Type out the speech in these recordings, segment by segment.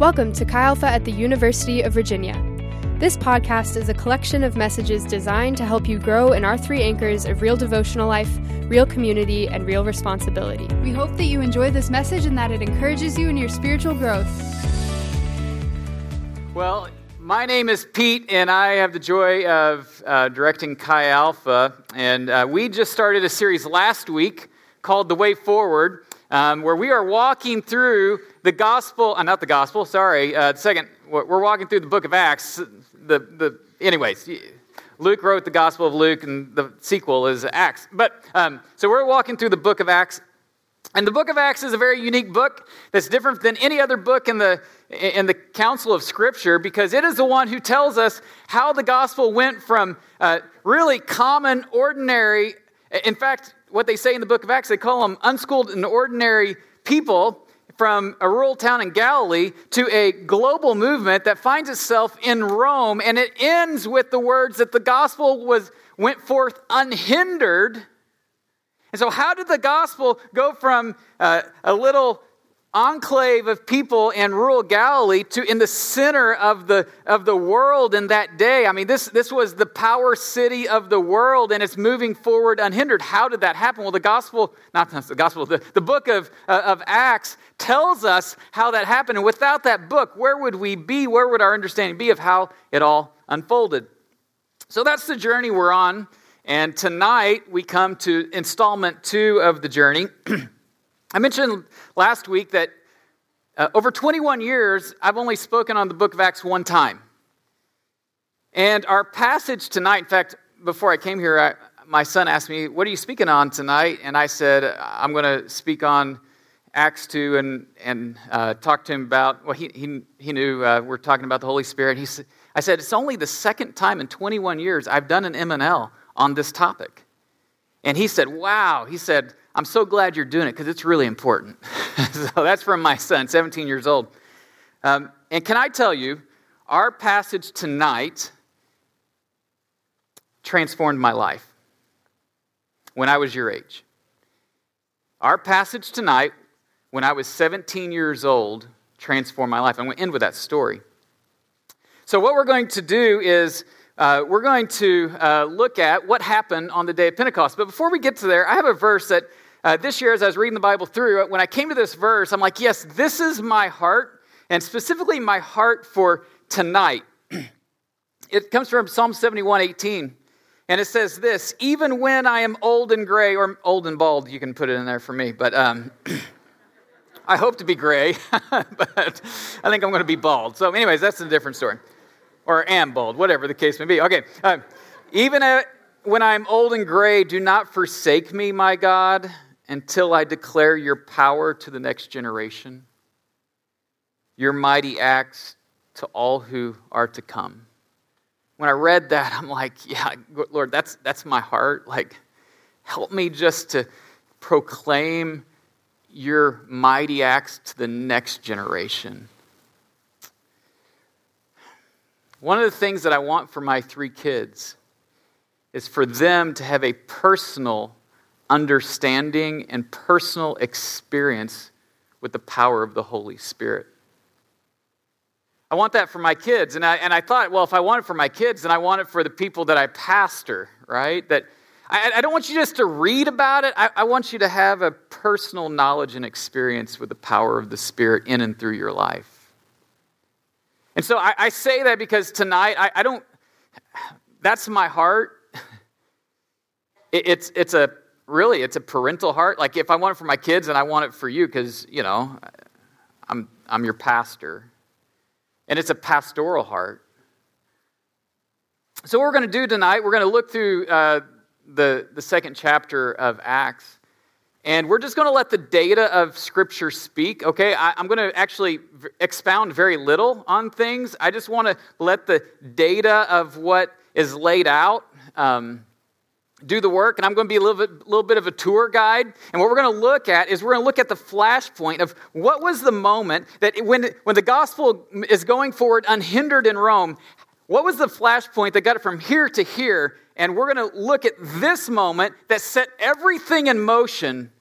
Welcome to Chi Alpha at the University of Virginia. This podcast is a collection of messages designed to help you grow in our three anchors of real devotional life, real community, and real responsibility. We hope that you enjoy this message and that it encourages you in your spiritual growth. Well, my name is Pete, and I have the joy of uh, directing Chi Alpha. And uh, we just started a series last week called The Way Forward, um, where we are walking through the gospel, uh, not the gospel, sorry, uh, second, we're walking through the book of Acts. The, the, anyways, Luke wrote the gospel of Luke, and the sequel is Acts. But, um, so we're walking through the book of Acts. And the book of Acts is a very unique book that's different than any other book in the, in the council of Scripture because it is the one who tells us how the gospel went from uh, really common, ordinary, in fact, what they say in the book of Acts, they call them unschooled and ordinary people from a rural town in Galilee to a global movement that finds itself in Rome, and it ends with the words that the gospel was went forth unhindered. And so, how did the gospel go from uh, a little enclave of people in rural Galilee to in the center of the, of the world in that day. I mean, this, this was the power city of the world and it's moving forward unhindered. How did that happen? Well, the gospel, not the gospel, the, the book of, uh, of Acts tells us how that happened. And without that book, where would we be? Where would our understanding be of how it all unfolded? So that's the journey we're on. And tonight we come to installment two of the journey. I mentioned last week that uh, over 21 years, I've only spoken on the book of Acts one time. And our passage tonight, in fact, before I came here, I, my son asked me, What are you speaking on tonight? And I said, I'm going to speak on Acts 2 and, and uh, talk to him about, well, he, he, he knew uh, we're talking about the Holy Spirit. He, I said, It's only the second time in 21 years I've done an M&L on this topic. And he said, Wow. He said, I'm so glad you're doing it because it's really important. so that's from my son, 17 years old. Um, and can I tell you, our passage tonight transformed my life when I was your age. Our passage tonight, when I was 17 years old, transformed my life. I'm going to end with that story. So, what we're going to do is uh, we're going to uh, look at what happened on the day of Pentecost. But before we get to there, I have a verse that uh, this year, as I was reading the Bible through, when I came to this verse, I'm like, yes, this is my heart, and specifically my heart for tonight. it comes from Psalm 71 18. And it says this Even when I am old and gray, or old and bald, you can put it in there for me, but um, I hope to be gray, but I think I'm going to be bald. So, anyways, that's a different story. Or am bald, whatever the case may be. Okay. Uh, even when I'm old and gray, do not forsake me, my God until I declare your power to the next generation, your mighty acts to all who are to come. When I read that, I'm like, yeah, Lord, that's, that's my heart. Like, help me just to proclaim your mighty acts to the next generation. One of the things that I want for my three kids is for them to have a personal understanding, and personal experience with the power of the Holy Spirit. I want that for my kids. And I, and I thought, well, if I want it for my kids, then I want it for the people that I pastor, right? That I, I don't want you just to read about it. I, I, want you to have a personal knowledge and experience with the power of the Spirit in and through your life. And so I, I say that because tonight, I, don't, that's my heart. It, it's, it's a really, it's a parental heart. Like if I want it for my kids, and I want it for you because, you know, I'm, I'm your pastor. And it's a pastoral heart. So, what we're going to do tonight, we're going to look through uh, the, the second chapter of Acts. And we're just going to let the data of Scripture speak, okay? I, am going to actually expound very little on things. I just want to let the data of what is laid out um, do the work, and I'm going to be a little bit, little bit of a tour guide. And what we're going to look at is we're going to look at the flashpoint of what was the moment that when, when the gospel is going forward unhindered in Rome, what was the flashpoint that got it from here to here? And we're going to look at this moment that set everything in motion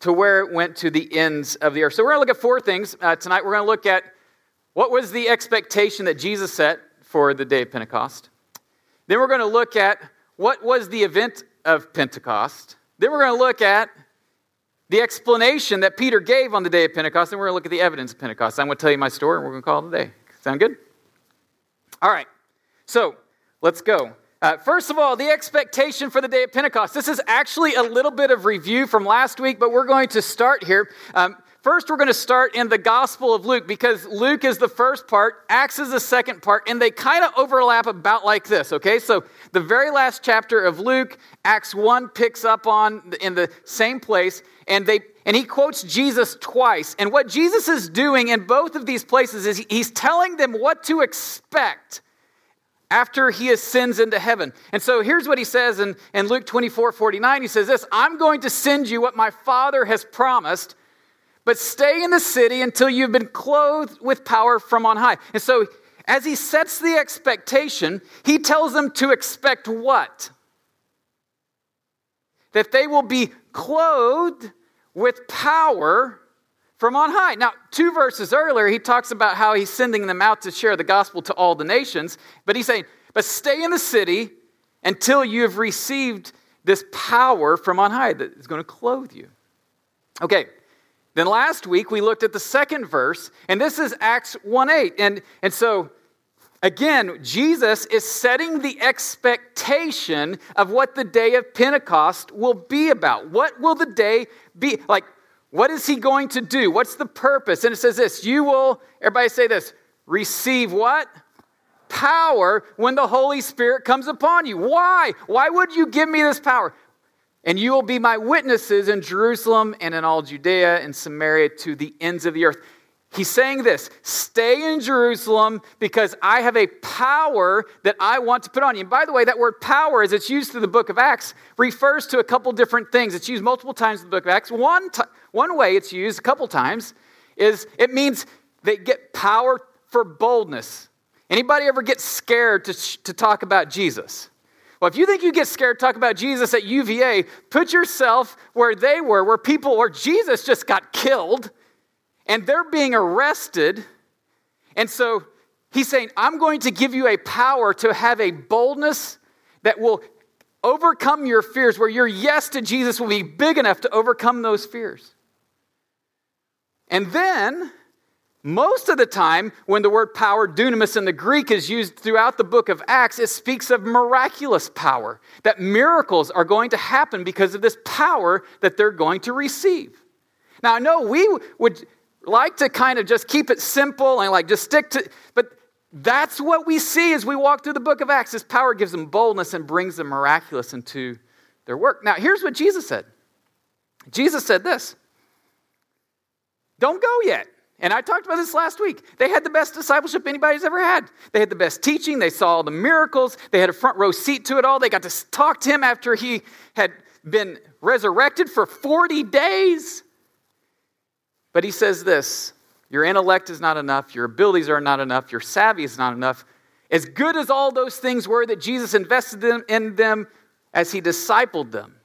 to where it went to the ends of the earth. So we're going to look at four things uh, tonight. We're going to look at what was the expectation that Jesus set for the day of Pentecost. Then we're going to look at what was the event of Pentecost. Then we're going to look at the explanation that Peter gave on the day of Pentecost, and we're going to look at the evidence of Pentecost. I'm going to tell you my story, and we're going to call it a day. Sound good? All right. So let's go. Uh, first of all, the expectation for the day of Pentecost. This is actually a little bit of review from last week, but we're going to start here. Um, first, we're going to start in the Gospel of Luke because Luke is the first part, Acts is the second part, and they kind of overlap about like this, okay? So the very last chapter of Luke, Acts 1 picks up on in the same place, and they and he quotes Jesus twice. And what Jesus is doing in both of these places is he's telling them what to expect after he ascends into heaven. And so here's what he says in, in Luke 24 49. He says this I'm going to send you what my Father has promised, but stay in the city until you've been clothed with power from on high. And so as he sets the expectation, he tells them to expect what? That they will be clothed with power from on high. Now, two verses earlier, he talks about how he's sending them out to share the gospel to all the nations, but he's saying, but stay in the city until you have received this power from on high that is going to clothe you. Okay, then last week we looked at the second verse, and this is Acts 1 8. And, and so, again, Jesus is setting the expectation of what the day of Pentecost will be about. What will the day be? Like, what is he going to do? What's the purpose? And it says this You will, everybody say this, receive what? Power when the Holy Spirit comes upon you. Why? Why would you give me this power? And you will be my witnesses in Jerusalem and in all Judea and Samaria to the ends of the earth. He's saying this stay in Jerusalem because I have a power that I want to put on you. And by the way, that word power, as it's used through the book of Acts, refers to a couple different things. It's used multiple times in the book of Acts. One, t- one way it's used a couple times is it means they get power for boldness. Anybody ever get scared to, sh- to talk about Jesus? Well, if you think you get scared talk about Jesus at UVA, put yourself where they were, where people, where Jesus just got killed and they're being arrested. And so he's saying, I'm going to give you a power to have a boldness that will overcome your fears, where your yes to Jesus will be big enough to overcome those fears. And then, most of the time, when the word power, dunamis in the Greek, is used throughout the book of Acts, it speaks of miraculous power, that miracles are going to happen because of this power that they're going to receive. Now, I know we would like to kind of just keep it simple and like just stick to, but that's what we see as we walk through the book of Acts. This power gives them boldness and brings the miraculous into their work. Now, here's what Jesus said Jesus said this Don't go yet. And I talked about this last week. They had the best discipleship anybody's ever had. They had the best teaching. They saw all the miracles. They had a front row seat to it all. They got to talk to him after he had been resurrected for 40 days. But he says this your intellect is not enough, your abilities are not enough, your savvy is not enough. As good as all those things were that Jesus invested in them as he discipled them,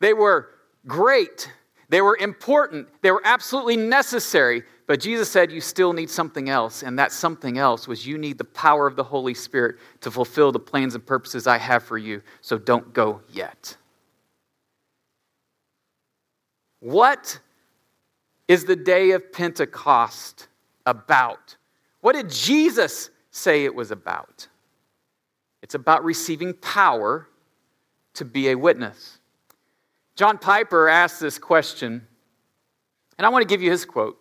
they were great, they were important, they were absolutely necessary. But Jesus said, You still need something else. And that something else was you need the power of the Holy Spirit to fulfill the plans and purposes I have for you. So don't go yet. What is the day of Pentecost about? What did Jesus say it was about? It's about receiving power to be a witness. John Piper asked this question, and I want to give you his quote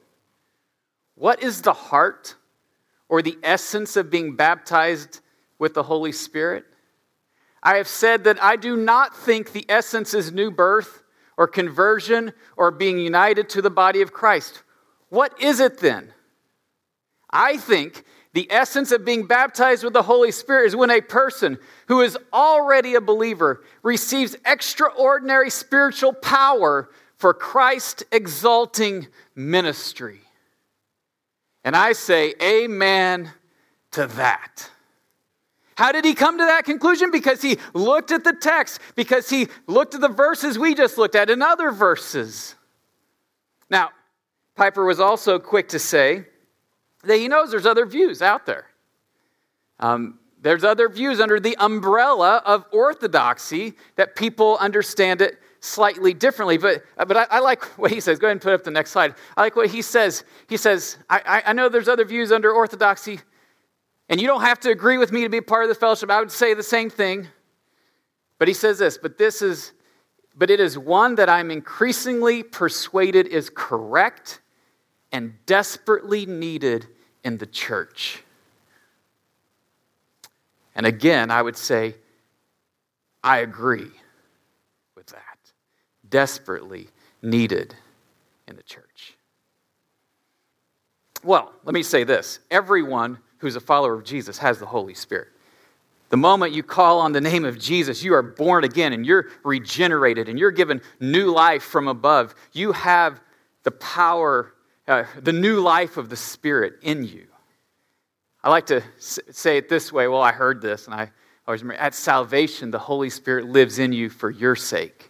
What is the heart or the essence of being baptized with the Holy Spirit? I have said that I do not think the essence is new birth or conversion or being united to the body of Christ. What is it then? I think the essence of being baptized with the Holy Spirit is when a person who is already a believer receives extraordinary spiritual power for Christ exalting ministry. And I say, Amen to that. How did he come to that conclusion? Because he looked at the text, because he looked at the verses we just looked at and other verses. Now, Piper was also quick to say that he knows there's other views out there. Um, there's other views under the umbrella of orthodoxy that people understand it slightly differently. But, but I, I, like what he says. Go ahead and put up the next slide. I like what he says. He says, I, I know there's other views under orthodoxy, and you don't have to agree with me to be part of the fellowship. I would say the same thing. But he says this, but this is, but it is one that I'm increasingly persuaded is correct and desperately needed in the church. And again, I would say, I agree. Desperately needed in the church. Well, let me say this everyone who's a follower of Jesus has the Holy Spirit. The moment you call on the name of Jesus, you are born again and you're regenerated and you're given new life from above. You have the power, uh, the new life of the Spirit in you. I like to say it this way. Well, I heard this and I always remember at salvation, the Holy Spirit lives in you for your sake.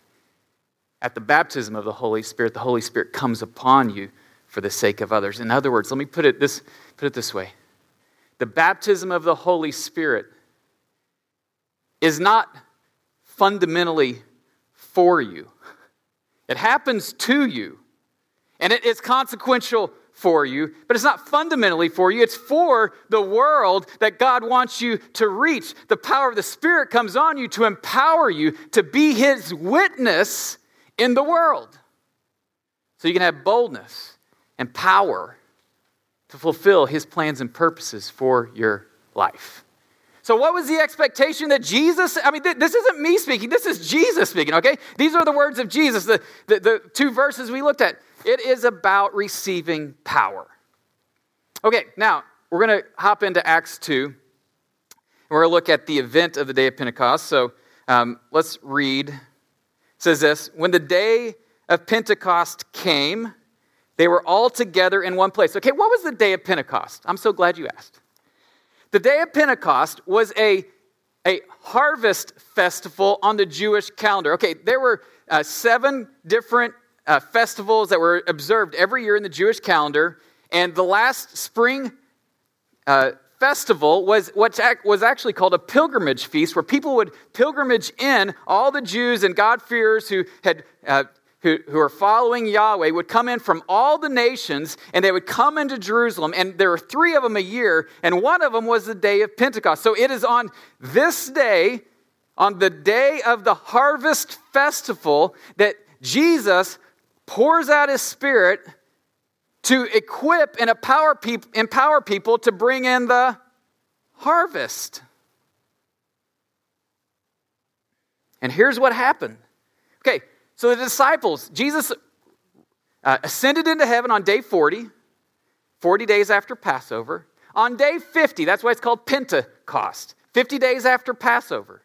At the baptism of the Holy Spirit, the Holy Spirit comes upon you for the sake of others. In other words, let me put it this, put it this way the baptism of the Holy Spirit is not fundamentally for you, it happens to you. And it is consequential for you, but it's not fundamentally for you. It's for the world that God wants you to reach. The power of the Spirit comes on you to empower you to be His witness in the world. So you can have boldness and power to fulfill His plans and purposes for your life. So, what was the expectation that Jesus? I mean, th- this isn't me speaking, this is Jesus speaking, okay? These are the words of Jesus, the, the, the two verses we looked at. It is about receiving power. Okay, now we're going to hop into Acts 2. And we're going to look at the event of the day of Pentecost. So, um, let's read. Says this When the day of Pentecost came, they were all together in one place. Okay, what was the day of Pentecost? I'm so glad you asked. The day of Pentecost was a, a harvest festival on the Jewish calendar. Okay, there were uh, seven different uh, festivals that were observed every year in the Jewish calendar, and the last spring uh, festival was what was actually called a pilgrimage feast, where people would pilgrimage in, all the Jews and God-fearers who had uh, who, who are following Yahweh would come in from all the nations and they would come into Jerusalem. And there were three of them a year, and one of them was the day of Pentecost. So it is on this day, on the day of the harvest festival, that Jesus pours out his spirit to equip and empower people, empower people to bring in the harvest. And here's what happened. Okay, so the disciples, Jesus uh, ascended into heaven on day 40, 40 days after Passover. On day 50, that's why it's called Pentecost, 50 days after Passover.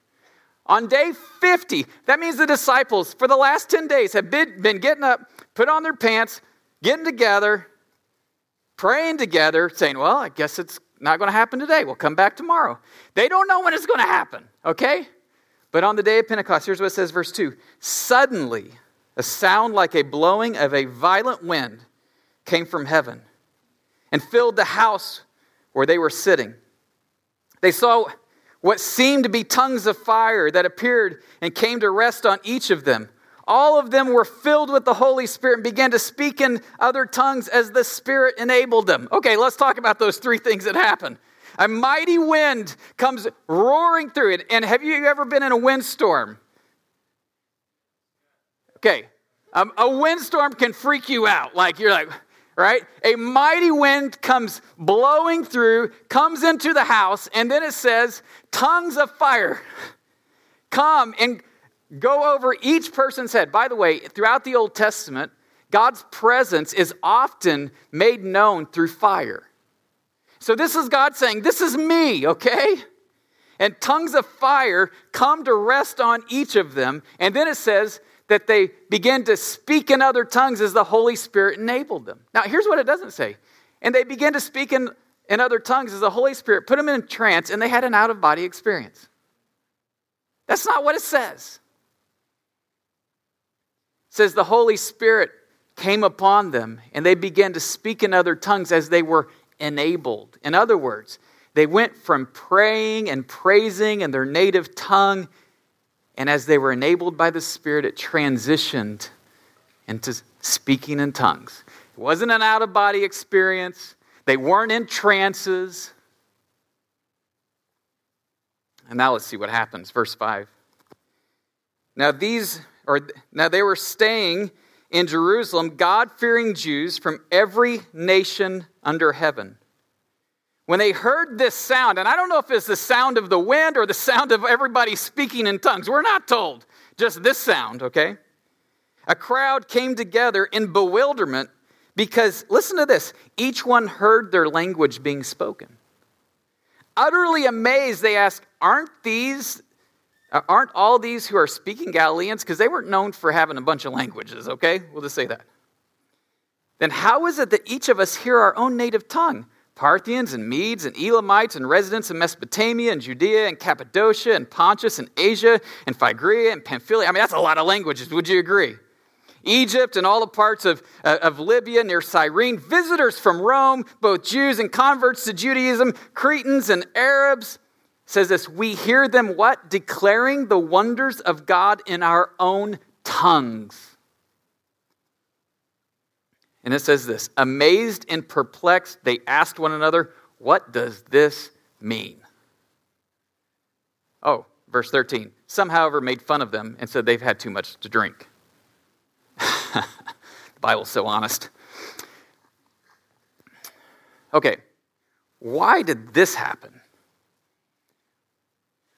On day 50, that means the disciples, for the last 10 days, have been, been getting up, put on their pants, getting together, praying together, saying, Well, I guess it's not going to happen today. We'll come back tomorrow. They don't know when it's going to happen, okay? But on the day of Pentecost, here's what it says, verse 2 Suddenly, a sound like a blowing of a violent wind came from heaven and filled the house where they were sitting. They saw what seemed to be tongues of fire that appeared and came to rest on each of them. All of them were filled with the Holy Spirit and began to speak in other tongues as the Spirit enabled them. Okay, let's talk about those three things that happened. A mighty wind comes roaring through it. And have you ever been in a windstorm? Okay, um, a windstorm can freak you out. Like, you're like, right? A mighty wind comes blowing through, comes into the house, and then it says, tongues of fire come and go over each person's head. By the way, throughout the Old Testament, God's presence is often made known through fire. So this is God saying, This is me, okay? And tongues of fire come to rest on each of them. And then it says that they begin to speak in other tongues as the Holy Spirit enabled them. Now, here's what it doesn't say. And they begin to speak in, in other tongues as the Holy Spirit put them in a trance, and they had an out of body experience. That's not what it says. Says the Holy Spirit came upon them, and they began to speak in other tongues as they were enabled. In other words, they went from praying and praising in their native tongue, and as they were enabled by the Spirit, it transitioned into speaking in tongues. It wasn't an out of body experience, they weren't in trances. And now let's see what happens. Verse 5. Now these or now they were staying in Jerusalem, God-fearing Jews from every nation under heaven. When they heard this sound, and I don't know if it's the sound of the wind or the sound of everybody speaking in tongues, we're not told. Just this sound, okay? A crowd came together in bewilderment because, listen to this, each one heard their language being spoken. Utterly amazed, they asked, Aren't these, aren't all these who are speaking Galileans? Because they weren't known for having a bunch of languages, okay? We'll just say that. Then how is it that each of us hear our own native tongue? Parthians and Medes and Elamites and residents of Mesopotamia and Judea and Cappadocia and Pontus and Asia and Phrygia and Pamphylia. I mean, that's a lot of languages. Would you agree? Egypt and all the parts of, uh, of Libya near Cyrene, visitors from Rome, both Jews and converts to Judaism, Cretans and Arabs. Says this, we hear them what? Declaring the wonders of God in our own tongues. And it says this amazed and perplexed, they asked one another, What does this mean? Oh, verse 13. Some, however, made fun of them and said they've had too much to drink. the Bible's so honest. Okay, why did this happen?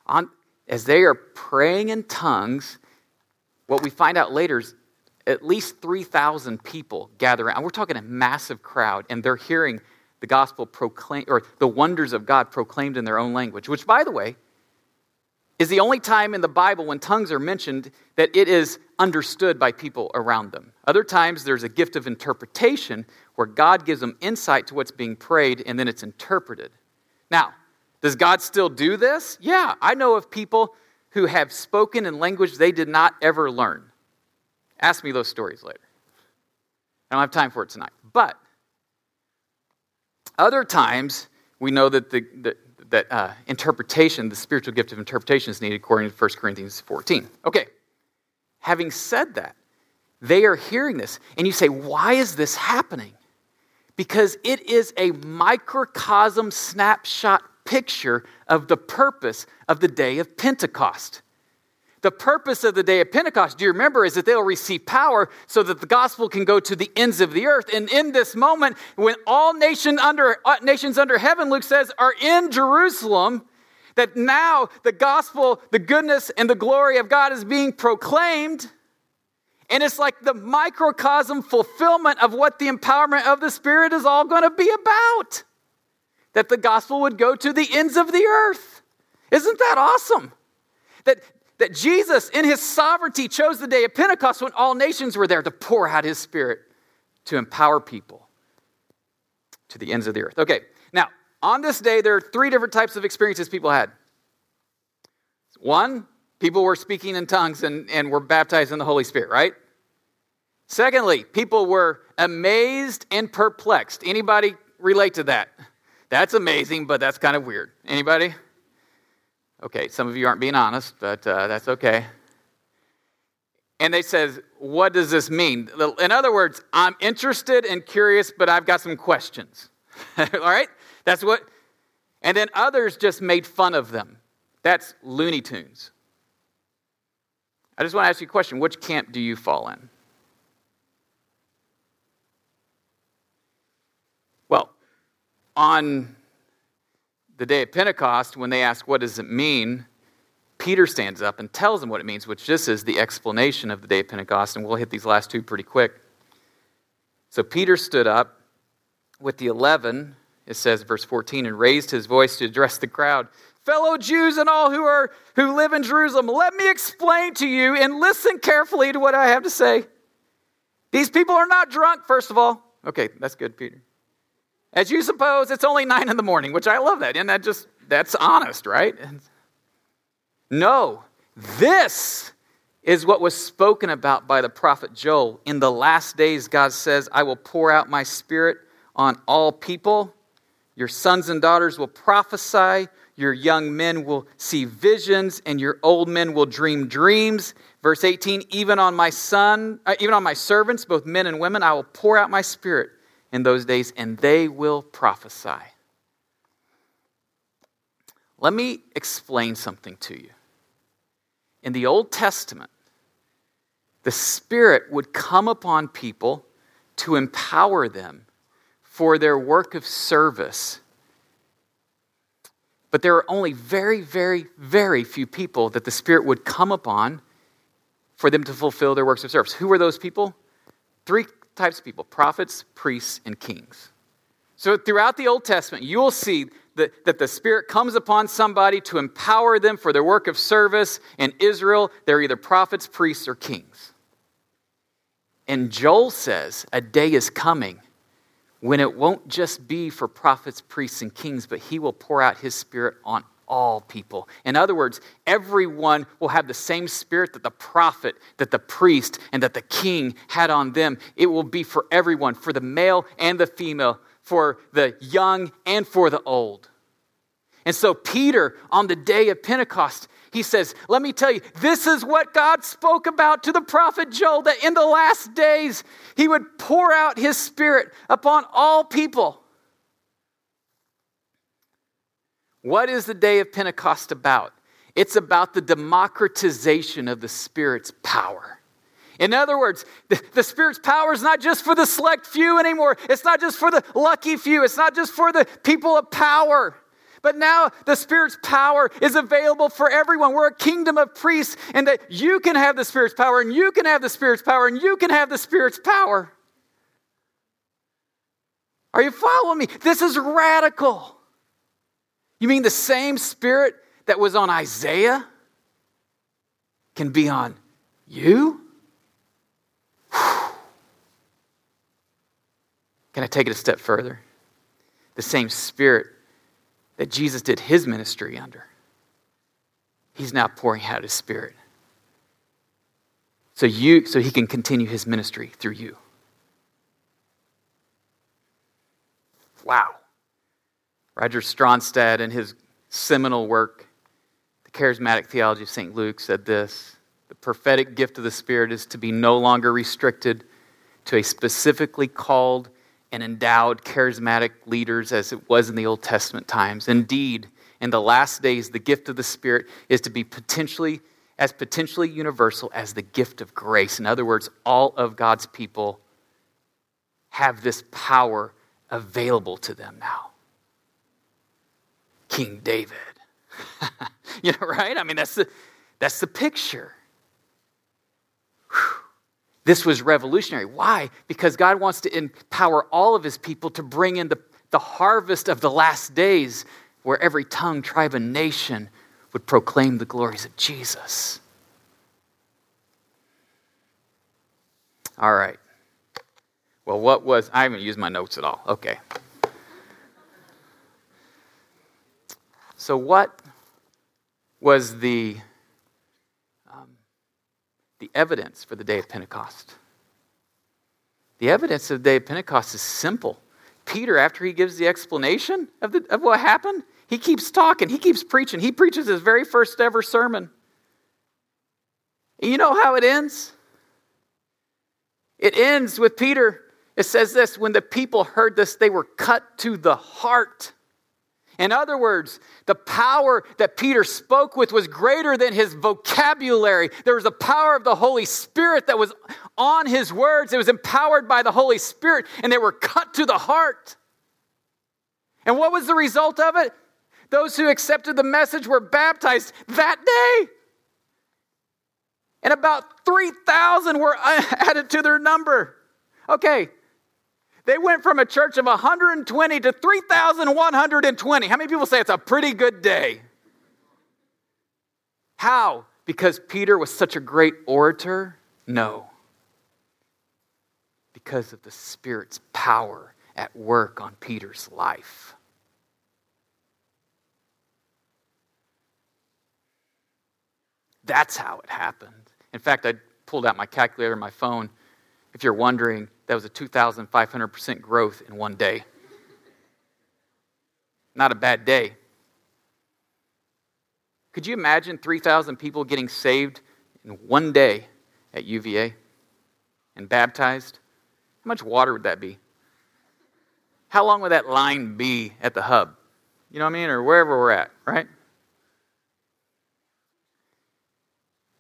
On, as they are praying in tongues, what we find out later is at least 3,000 people gather around. We're talking a massive crowd, and they're hearing the gospel proclaimed, or the wonders of God proclaimed in their own language, which, by the way, is the only time in the Bible when tongues are mentioned that it is understood by people around them. Other times, there's a gift of interpretation where God gives them insight to what's being prayed and then it's interpreted. Now, does God still do this? Yeah, I know of people who have spoken in language they did not ever learn. Ask me those stories later. I don't have time for it tonight. But other times, we know that the, the that uh, interpretation, the spiritual gift of interpretation, is needed according to 1 Corinthians 14. Okay, having said that, they are hearing this, and you say, why is this happening? Because it is a microcosm snapshot picture of the purpose of the day of Pentecost. The purpose of the day of Pentecost, do you remember, is that they'll receive power so that the gospel can go to the ends of the earth. And in this moment, when all nation under, uh, nations under heaven, Luke says, are in Jerusalem, that now the gospel, the goodness, and the glory of God is being proclaimed. And it's like the microcosm fulfillment of what the empowerment of the Spirit is all going to be about. That the gospel would go to the ends of the earth. Isn't that awesome? That that Jesus, in his sovereignty, chose the day of Pentecost when all nations were there to pour out his spirit to empower people to the ends of the earth. Okay, now, on this day, there are three different types of experiences people had. One, people were speaking in tongues and, and were baptized in the Holy Spirit, right? Secondly, people were amazed and perplexed. Anybody relate to that? That's amazing, but that's kind of weird. Anybody? Okay, some of you aren't being honest, but uh, that's okay. And they says, "What does this mean?" In other words, I'm interested and curious, but I've got some questions. All right, that's what. And then others just made fun of them. That's Looney Tunes. I just want to ask you a question: Which camp do you fall in? Well, on the day of Pentecost, when they ask, What does it mean? Peter stands up and tells them what it means, which this is the explanation of the day of Pentecost, and we'll hit these last two pretty quick. So Peter stood up with the eleven, it says, verse 14, and raised his voice to address the crowd. Fellow Jews and all who are who live in Jerusalem, let me explain to you and listen carefully to what I have to say. These people are not drunk, first of all. Okay, that's good, Peter. As you suppose, it's only nine in the morning, which I love that. And that just, that's honest, right? No, this is what was spoken about by the prophet Joel. In the last days, God says, I will pour out my spirit on all people. Your sons and daughters will prophesy. Your young men will see visions, and your old men will dream dreams. Verse 18, even on my son, uh, even on my servants, both men and women, I will pour out my spirit in those days, and they will prophesy. Let me explain something to you. In the Old Testament, the Spirit would come upon people to empower them for their work of service. But there are only very, very, very few people that the Spirit would come upon for them to fulfill their works of service. Who were those people? Three types of people prophets, priests, and kings. So throughout the Old Testament, you will see that, that the Spirit comes upon somebody to empower them for their work of service. In Israel, they're either prophets, priests, or kings. And Joel says a day is coming when it won't just be for prophets, priests, and kings, but he will pour out his Spirit on all people. In other words, everyone will have the same spirit that the prophet, that the priest, and that the king had on them. It will be for everyone, for the male and the female for the young and for the old. And so, Peter, on the day of Pentecost, he says, Let me tell you, this is what God spoke about to the prophet Joel that in the last days he would pour out his spirit upon all people. What is the day of Pentecost about? It's about the democratization of the Spirit's power. In other words, the, the, Spirit's power is not just for the select few anymore. It's not just for the lucky few. It's not just for the people of power. But now the Spirit's power is available for everyone. We're a kingdom of priests, and that you can have the Spirit's power, and you can have the Spirit's power, and you can have the Spirit's power. Are you following me? This is radical. You mean the same Spirit that was on Isaiah can be on you? Can I take it a step further? The same spirit that Jesus did his ministry under, he's now pouring out his spirit. So you so he can continue his ministry through you. Wow. Roger Stronstad, in his seminal work, The Charismatic Theology of St. Luke, said this The prophetic gift of the Spirit is to be no longer restricted to a specifically called and endowed charismatic leaders as it was in the Old Testament times. Indeed, in the last days, the gift of the Spirit is to be potentially as potentially universal as the gift of grace. In other words, all of God's people have this power available to them now. King David. you know, right? I mean, that's the, that's the picture. Whew. This was revolutionary. Why? Because God wants to empower all of his people to bring in the, the harvest of the last days where every tongue, tribe, and nation would proclaim the glories of Jesus. All right. Well, what was, I haven't used my notes at all. Okay. So, what was the um, the evidence for the day of Pentecost. The evidence of the day of Pentecost is simple. Peter, after he gives the explanation of, the, of what happened, he keeps talking, he keeps preaching. He preaches his very first ever sermon. You know how it ends? It ends with Peter. It says this when the people heard this, they were cut to the heart. In other words, the power that Peter spoke with was greater than his vocabulary. There was a power of the Holy Spirit that was on his words. It was empowered by the Holy Spirit, and they were cut to the heart. And what was the result of it? Those who accepted the message were baptized that day. And about 3,000 were added to their number. Okay, they went from a church of 120 to 3,120. How many people say it's a pretty good day? How? Because Peter was such a great orator? No. Because of the Spirit's power at work on Peter's life. That's how it happened. In fact, I pulled out my calculator my phone. If you're wondering, that was a 2,500% growth in one day. Not a bad day. Could you imagine 3,000 people getting saved in one day at UVA and baptized? How much water would that be? How long would that line be at the hub? You know what I mean? Or wherever we're at, right?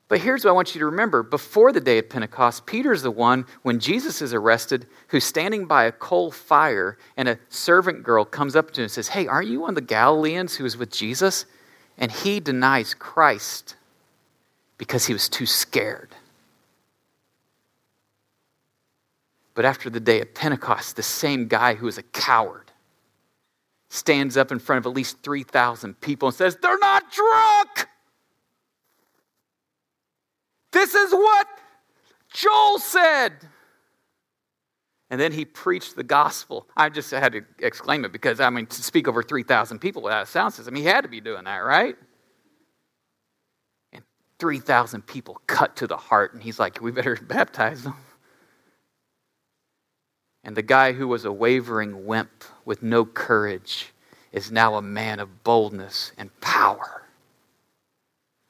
But here's what I want you to remember. Before the day of Pentecost, Peter's the one, when Jesus is arrested, who's standing by a coal fire, and a servant girl comes up to him and says, Hey, aren't you one of the Galileans who was with Jesus? And he denies Christ because he was too scared. But after the day of Pentecost, the same guy who was a coward stands up in front of at least 3,000 people and says, They're not drunk! This is what Joel said. And then he preached the gospel. I just had to exclaim it because, I mean, to speak over 3,000 people without a sound system, he had to be doing that, right? And 3,000 people cut to the heart, and he's like, we better baptize them. And the guy who was a wavering wimp with no courage is now a man of boldness and power.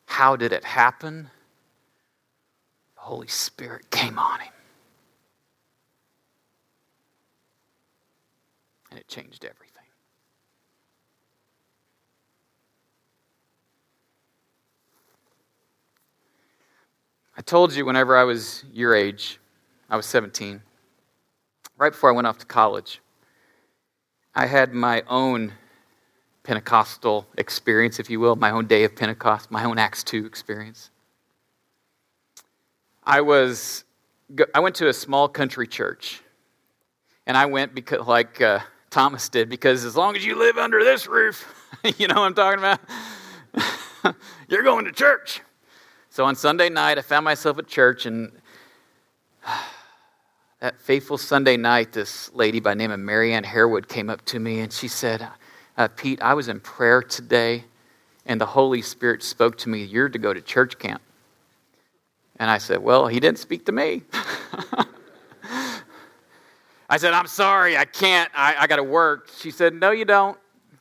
How did it happen? Holy Spirit came on him. And it changed everything. I told you whenever I was your age, I was 17, right before I went off to college, I had my own Pentecostal experience, if you will, my own day of Pentecost, my own Acts 2 experience. I was I went to a small country church, and I went because like uh, Thomas did because as long as you live under this roof, you know what I'm talking about. You're going to church. So on Sunday night, I found myself at church, and that faithful Sunday night, this lady by name of Marianne Harewood came up to me and she said, uh, Pete, I was in prayer today, and the Holy Spirit spoke to me. You're to go to church camp. And I said, Well, he didn't speak to me. I said, I'm sorry, I can't. I, I got to work. She said, No, you don't. I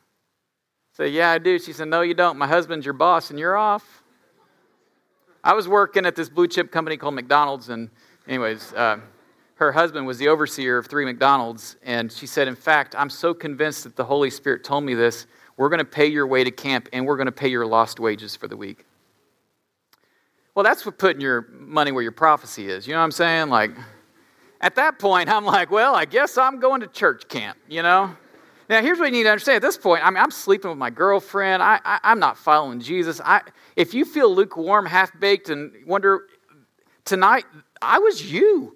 said, Yeah, I do. She said, No, you don't. My husband's your boss and you're off. I was working at this blue chip company called McDonald's. And, anyways, uh, her husband was the overseer of three McDonald's. And she said, In fact, I'm so convinced that the Holy Spirit told me this. We're going to pay your way to camp and we're going to pay your lost wages for the week. Well, that's what putting your money where your prophecy is. You know what I'm saying? Like, at that point, I'm like, well, I guess I'm going to church camp, you know? Now, here's what you need to understand. At this point, I mean, I'm sleeping with my girlfriend. I, I, am not following Jesus. I, if you feel lukewarm, half baked, and wonder, tonight, I was you.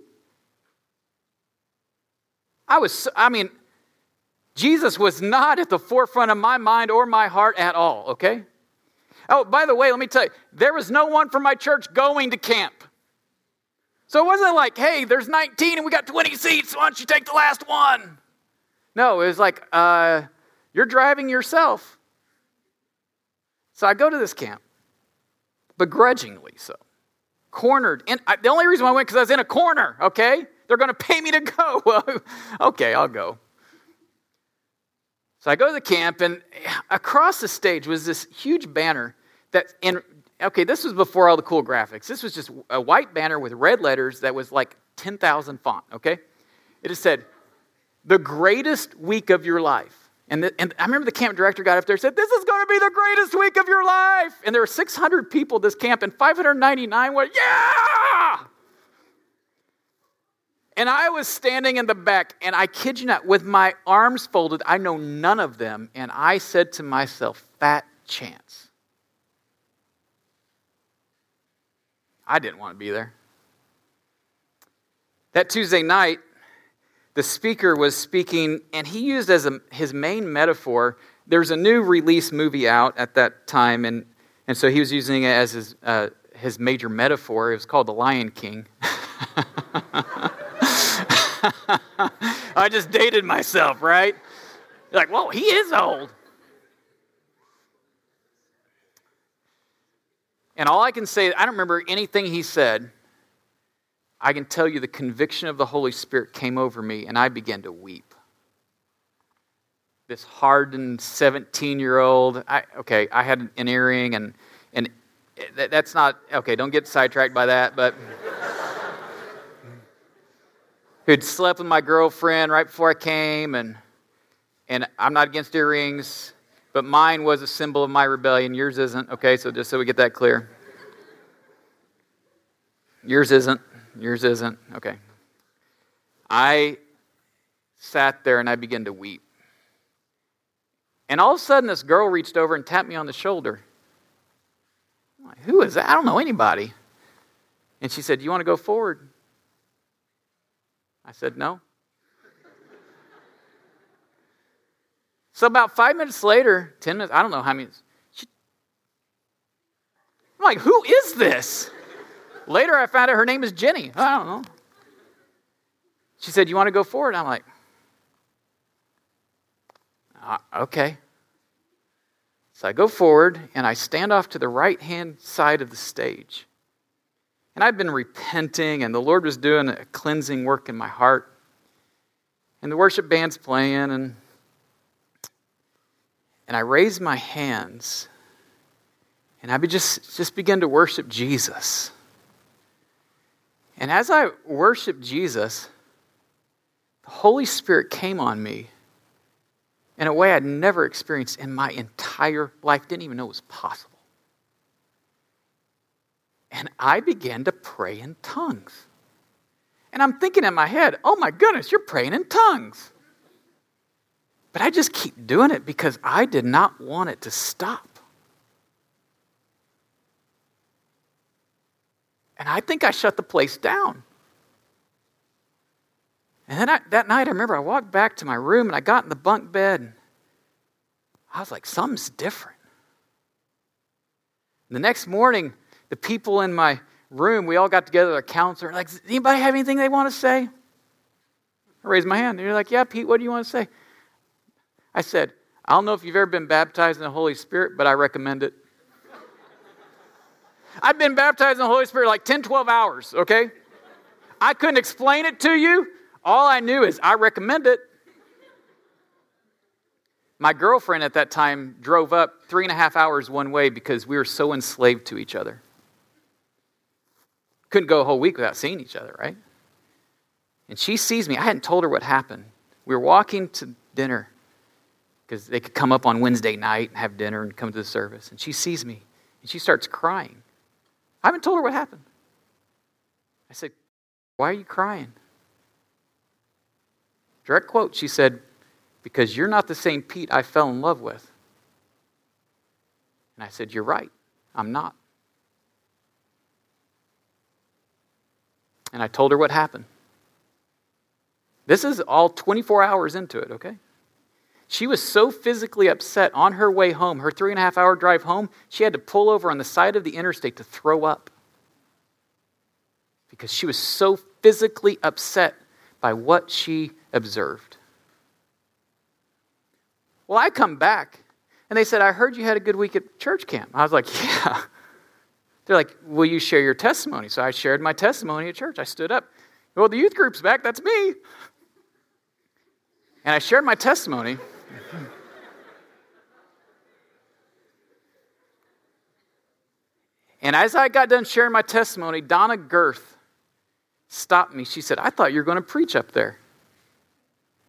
I was, I mean, Jesus was not at the forefront of my mind or my heart at all, okay? Oh, by the way, let me tell you, there was no one from my church going to camp. So it wasn't like, hey, there's 19 and we got 20 seats. Why don't you take the last one? No, it was like, uh, you're driving yourself. So I go to this camp, begrudgingly so, cornered. And I, the only reason I went because I was in a corner. Okay, they're going to pay me to go. okay, I'll go. So I go to the camp, and across the stage was this huge banner that in okay, this was before all the cool graphics. This was just a white banner with red letters that was like 10,000 font, okay? It just said, the greatest week of your life. And, the, and I remember the camp director got up there and said, This is going to be the greatest week of your life. And there were 600 people at this camp, and 599 went, Yeah! And I was standing in the back, and I kid you not, with my arms folded, I know none of them, and I said to myself, Fat chance. I didn't want to be there. That Tuesday night, the speaker was speaking, and he used as a, his main metaphor. There's a new release movie out at that time, and, and so he was using it as his, uh, his major metaphor. It was called The Lion King. I just dated myself, right? Like, whoa, he is old. And all I can say, I don't remember anything he said. I can tell you the conviction of the Holy Spirit came over me, and I began to weep. This hardened 17 year old, okay, I had an earring, and, and that's not, okay, don't get sidetracked by that, but who'd slept with my girlfriend right before I came, and, and I'm not against earrings, but mine was a symbol of my rebellion. Yours isn't, okay, so just so we get that clear. Yours isn't. Yours isn't. Okay. I sat there and I began to weep. And all of a sudden, this girl reached over and tapped me on the shoulder. Like, Who is that? I don't know anybody. And she said, Do you want to go forward? I said, No. So about five minutes later, 10 minutes, I don't know how many. She, I'm like, Who is this? Later, I found out her name is Jenny. I don't know. She said, You want to go forward? I'm like, uh, Okay. So I go forward and I stand off to the right hand side of the stage. And I've been repenting, and the Lord was doing a cleansing work in my heart. And the worship band's playing, and, and I raised my hands, and I just, just begin to worship Jesus. And as I worshiped Jesus, the Holy Spirit came on me in a way I'd never experienced in my entire life, didn't even know it was possible. And I began to pray in tongues. And I'm thinking in my head, oh my goodness, you're praying in tongues. But I just keep doing it because I did not want it to stop. And I think I shut the place down. And then I, that night, I remember I walked back to my room and I got in the bunk bed. I was like, something's different. The next morning, the people in my room, we all got together, a counselor, like, anybody have anything they want to say? I raised my hand. And you're like, yeah, Pete, what do you want to say? I said, I don't know if you've ever been baptized in the Holy Spirit, but I recommend it. I've been baptized in the Holy Spirit like 10, 12 hours, okay? I couldn't explain it to you. All I knew is I recommend it. My girlfriend at that time drove up three and a half hours one way because we were so enslaved to each other. Couldn't go a whole week without seeing each other, right? And she sees me. I hadn't told her what happened. We were walking to dinner because they could come up on Wednesday night and have dinner and come to the service. And she sees me and she starts crying. I haven't told her what happened. I said, Why are you crying? Direct quote, she said, Because you're not the same Pete I fell in love with. And I said, You're right. I'm not. And I told her what happened. This is all 24 hours into it, okay? She was so physically upset on her way home, her three and a half hour drive home, she had to pull over on the side of the interstate to throw up because she was so physically upset by what she observed. Well, I come back and they said, I heard you had a good week at church camp. I was like, Yeah. They're like, Will you share your testimony? So I shared my testimony at church. I stood up. Well, the youth group's back. That's me. And I shared my testimony. And as I got done sharing my testimony, Donna Girth stopped me. She said, I thought you were going to preach up there.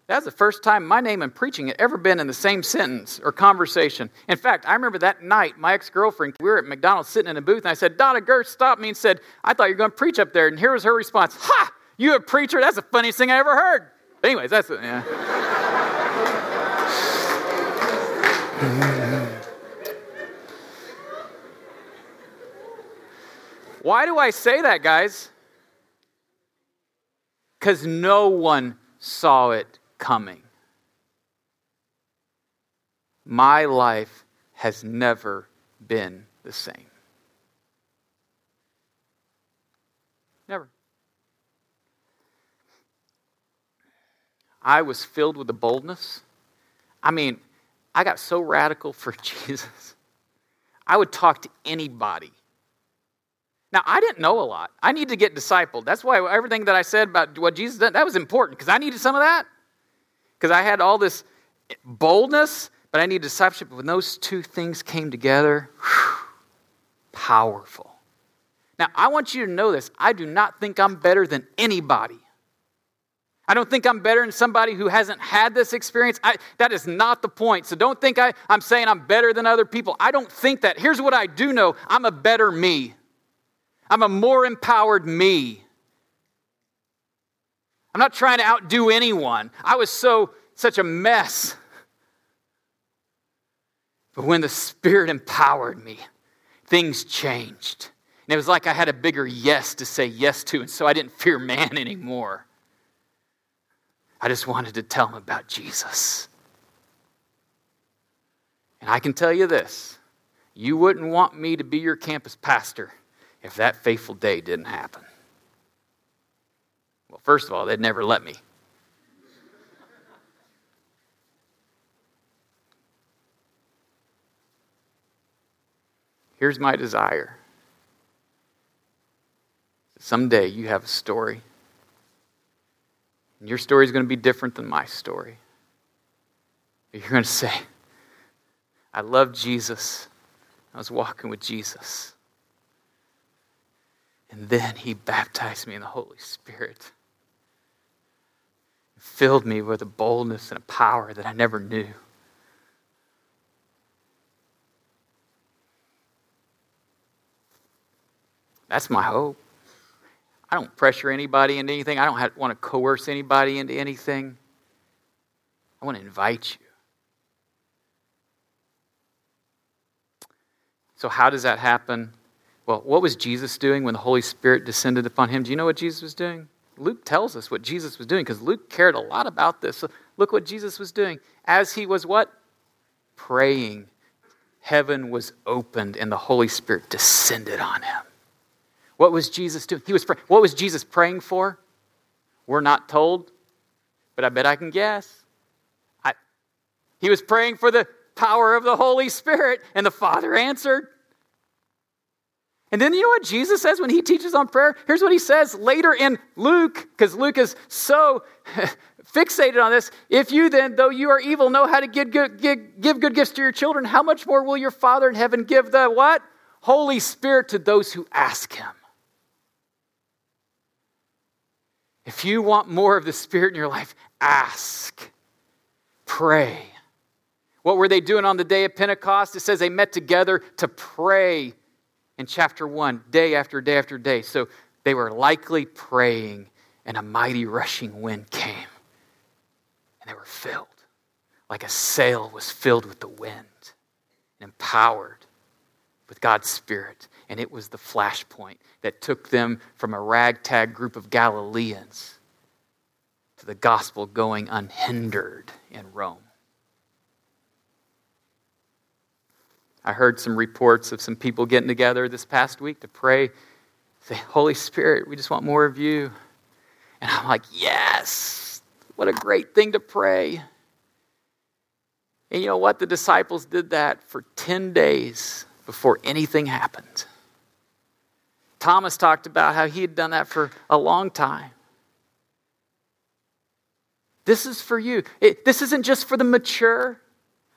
That's the first time my name and preaching had ever been in the same sentence or conversation. In fact, I remember that night, my ex girlfriend, we were at McDonald's sitting in a booth, and I said, Donna Girth stopped me and said, I thought you were going to preach up there. And here was her response Ha! You a preacher? That's the funniest thing I ever heard. anyways, that's it. Yeah. Why do I say that, guys? Because no one saw it coming. My life has never been the same. Never. I was filled with the boldness. I mean, I got so radical for Jesus. I would talk to anybody Now, I didn't know a lot. I need to get discipled. That's why everything that I said about what Jesus did, that was important because I needed some of that. Because I had all this boldness, but I needed discipleship. When those two things came together, whew, powerful. Now, I want you to know this. I do not think I'm better than anybody. I don't think I'm better than somebody who hasn't had this experience. I, that is not the point. So don't think I, I'm saying I'm better than other people. I don't think that. Here's what I do know I'm a better me, I'm a more empowered me. I'm not trying to outdo anyone. I was so such a mess. But when the Spirit empowered me, things changed. And it was like I had a bigger yes to say yes to, and so I didn't fear man anymore. I just wanted to tell him about Jesus. And I can tell you this you wouldn't want me to be your campus pastor if that faithful day didn't happen. Well, first of all, they'd never let me. Here's my desire. Someday you have a story and your story is going to be different than my story. You're going to say, I love Jesus. I was walking with Jesus. And then he baptized me in the Holy Spirit, filled me with a boldness and a power that I never knew. That's my hope. I don't pressure anybody into anything. I don't have, want to coerce anybody into anything. I want to invite you. So, how does that happen? Well, what was Jesus doing when the Holy Spirit descended upon him? Do you know what Jesus was doing? Luke tells us what Jesus was doing because Luke cared a lot about this. So look what Jesus was doing. As he was what? Praying. Heaven was opened and the Holy Spirit descended on him. What was Jesus doing? He was pray- what was Jesus praying for? We're not told, but I bet I can guess. I, he was praying for the power of the Holy Spirit, and the Father answered. And then you know what Jesus says when he teaches on prayer? Here's what he says later in Luke, because Luke is so fixated on this. If you then, though you are evil, know how to give good, give, give good gifts to your children, how much more will your Father in heaven give the what? Holy Spirit to those who ask him. If you want more of the Spirit in your life, ask, pray. What were they doing on the day of Pentecost? It says they met together to pray in chapter 1, day after day after day. So they were likely praying, and a mighty rushing wind came, and they were filled, like a sail was filled with the wind, and empowered with God's Spirit and it was the flashpoint that took them from a ragtag group of Galileans to the gospel going unhindered in Rome. I heard some reports of some people getting together this past week to pray, say, Holy Spirit, we just want more of you. And I'm like, yes, what a great thing to pray. And you know what? The disciples did that for 10 days before anything happened. Thomas talked about how he had done that for a long time. This is for you. It, this isn't just for the mature.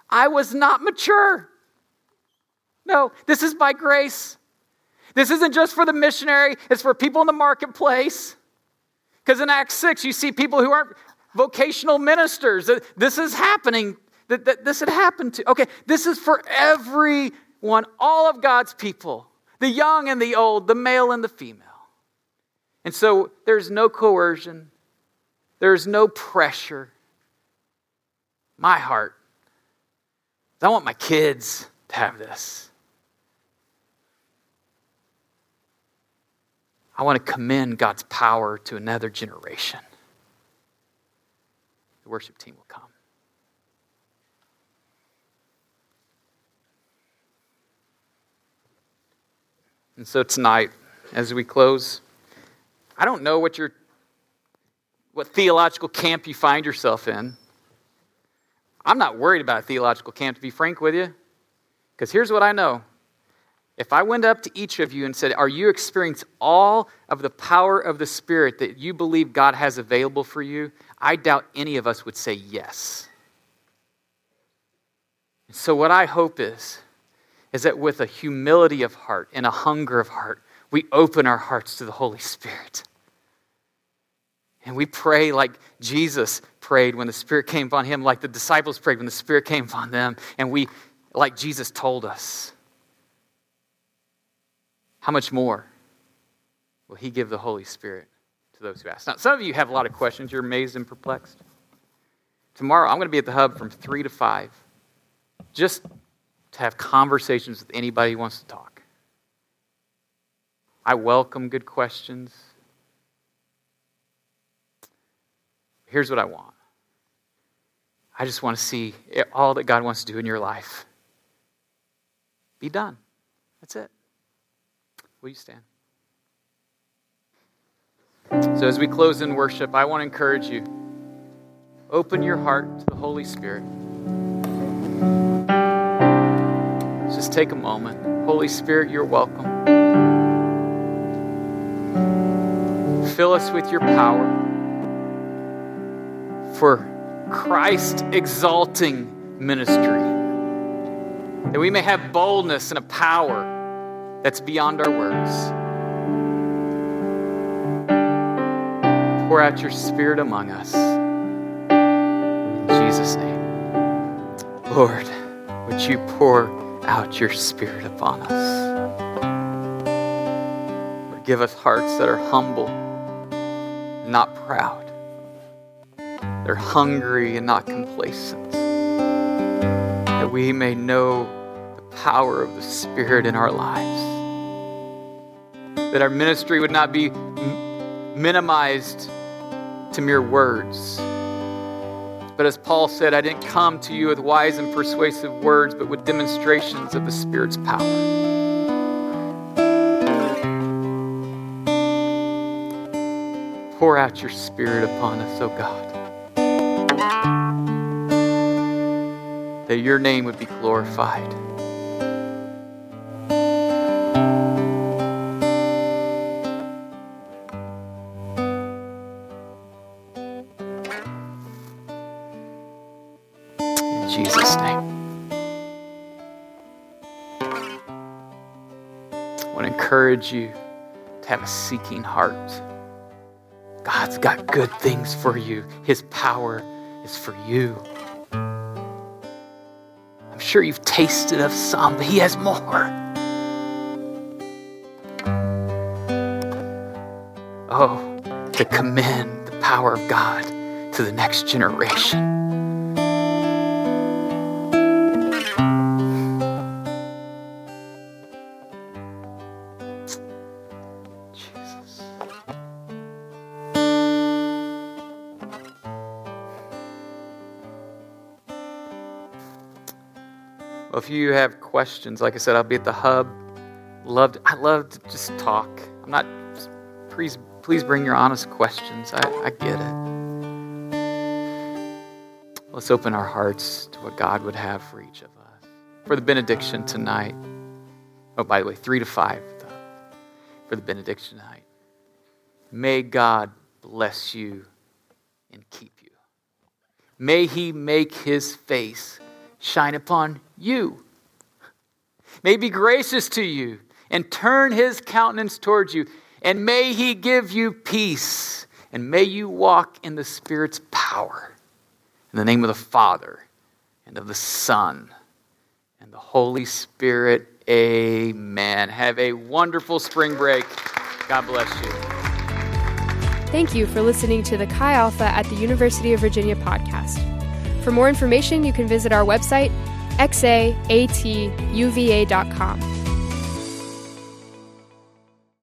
I was not mature. No, this is by grace. This isn't just for the missionary, it's for people in the marketplace. Because in Acts 6, you see people who aren't vocational ministers. This is happening. That, this had happened to. Okay, this is for everyone, all of God's people the young and the old, the male and the female. And so there's no coercion, there's no pressure. My heart, I want my kids to have this. I want to commend God's power to another generation. The worship team will come. And so tonight, as we close, I don't know what your what theological camp you find yourself in. I'm not worried about a theological camp, to be frank with you, because here's what I know. If I went up to each of you and said, Are you experiencing all of the power of the Spirit that you believe God has available for you? I doubt any of us would say yes. So, what I hope is, is that with a humility of heart and a hunger of heart, we open our hearts to the Holy Spirit. And we pray like Jesus prayed when the Spirit came upon him, like the disciples prayed when the Spirit came upon them, and we, like Jesus told us. How much more will He give the Holy Spirit to those who ask? Now, some of you have a lot of questions. You're amazed and perplexed. Tomorrow, I'm going to be at the hub from 3 to 5 just to have conversations with anybody who wants to talk. I welcome good questions. Here's what I want I just want to see all that God wants to do in your life be done. That's it. Will you stand? So, as we close in worship, I want to encourage you open your heart to the Holy Spirit. Take a moment. Holy Spirit, you're welcome. Fill us with your power for Christ exalting ministry. That we may have boldness and a power that's beyond our words. Pour out your Spirit among us. In Jesus' name. Lord, would you pour out your Spirit upon us? Give us hearts that are humble, not proud. They're hungry and not complacent. That we may know the power of the Spirit in our lives that our ministry would not be minimized to mere words. But as Paul said, I didn't come to you with wise and persuasive words, but with demonstrations of the Spirit's power. Pour out your Spirit upon us, O God, that your name would be glorified. Encourage you to have a seeking heart. God's got good things for you, His power is for you. I'm sure you've tasted of some, but He has more. Oh, to commend the power of God to the next generation. If you have questions, like I said, I'll be at the hub. Love, to, I love to just talk. I'm not. Please, please bring your honest questions. I, I get it. Let's open our hearts to what God would have for each of us. For the benediction tonight. Oh, by the way, three to five for the benediction tonight. May God bless you and keep you. May He make His face shine upon you. May be gracious to you and turn his countenance towards you, and may he give you peace, and may you walk in the Spirit's power. In the name of the Father, and of the Son, and the Holy Spirit, amen. Have a wonderful spring break. God bless you. Thank you for listening to the Chi Alpha at the University of Virginia podcast. For more information, you can visit our website, xaatuva.com.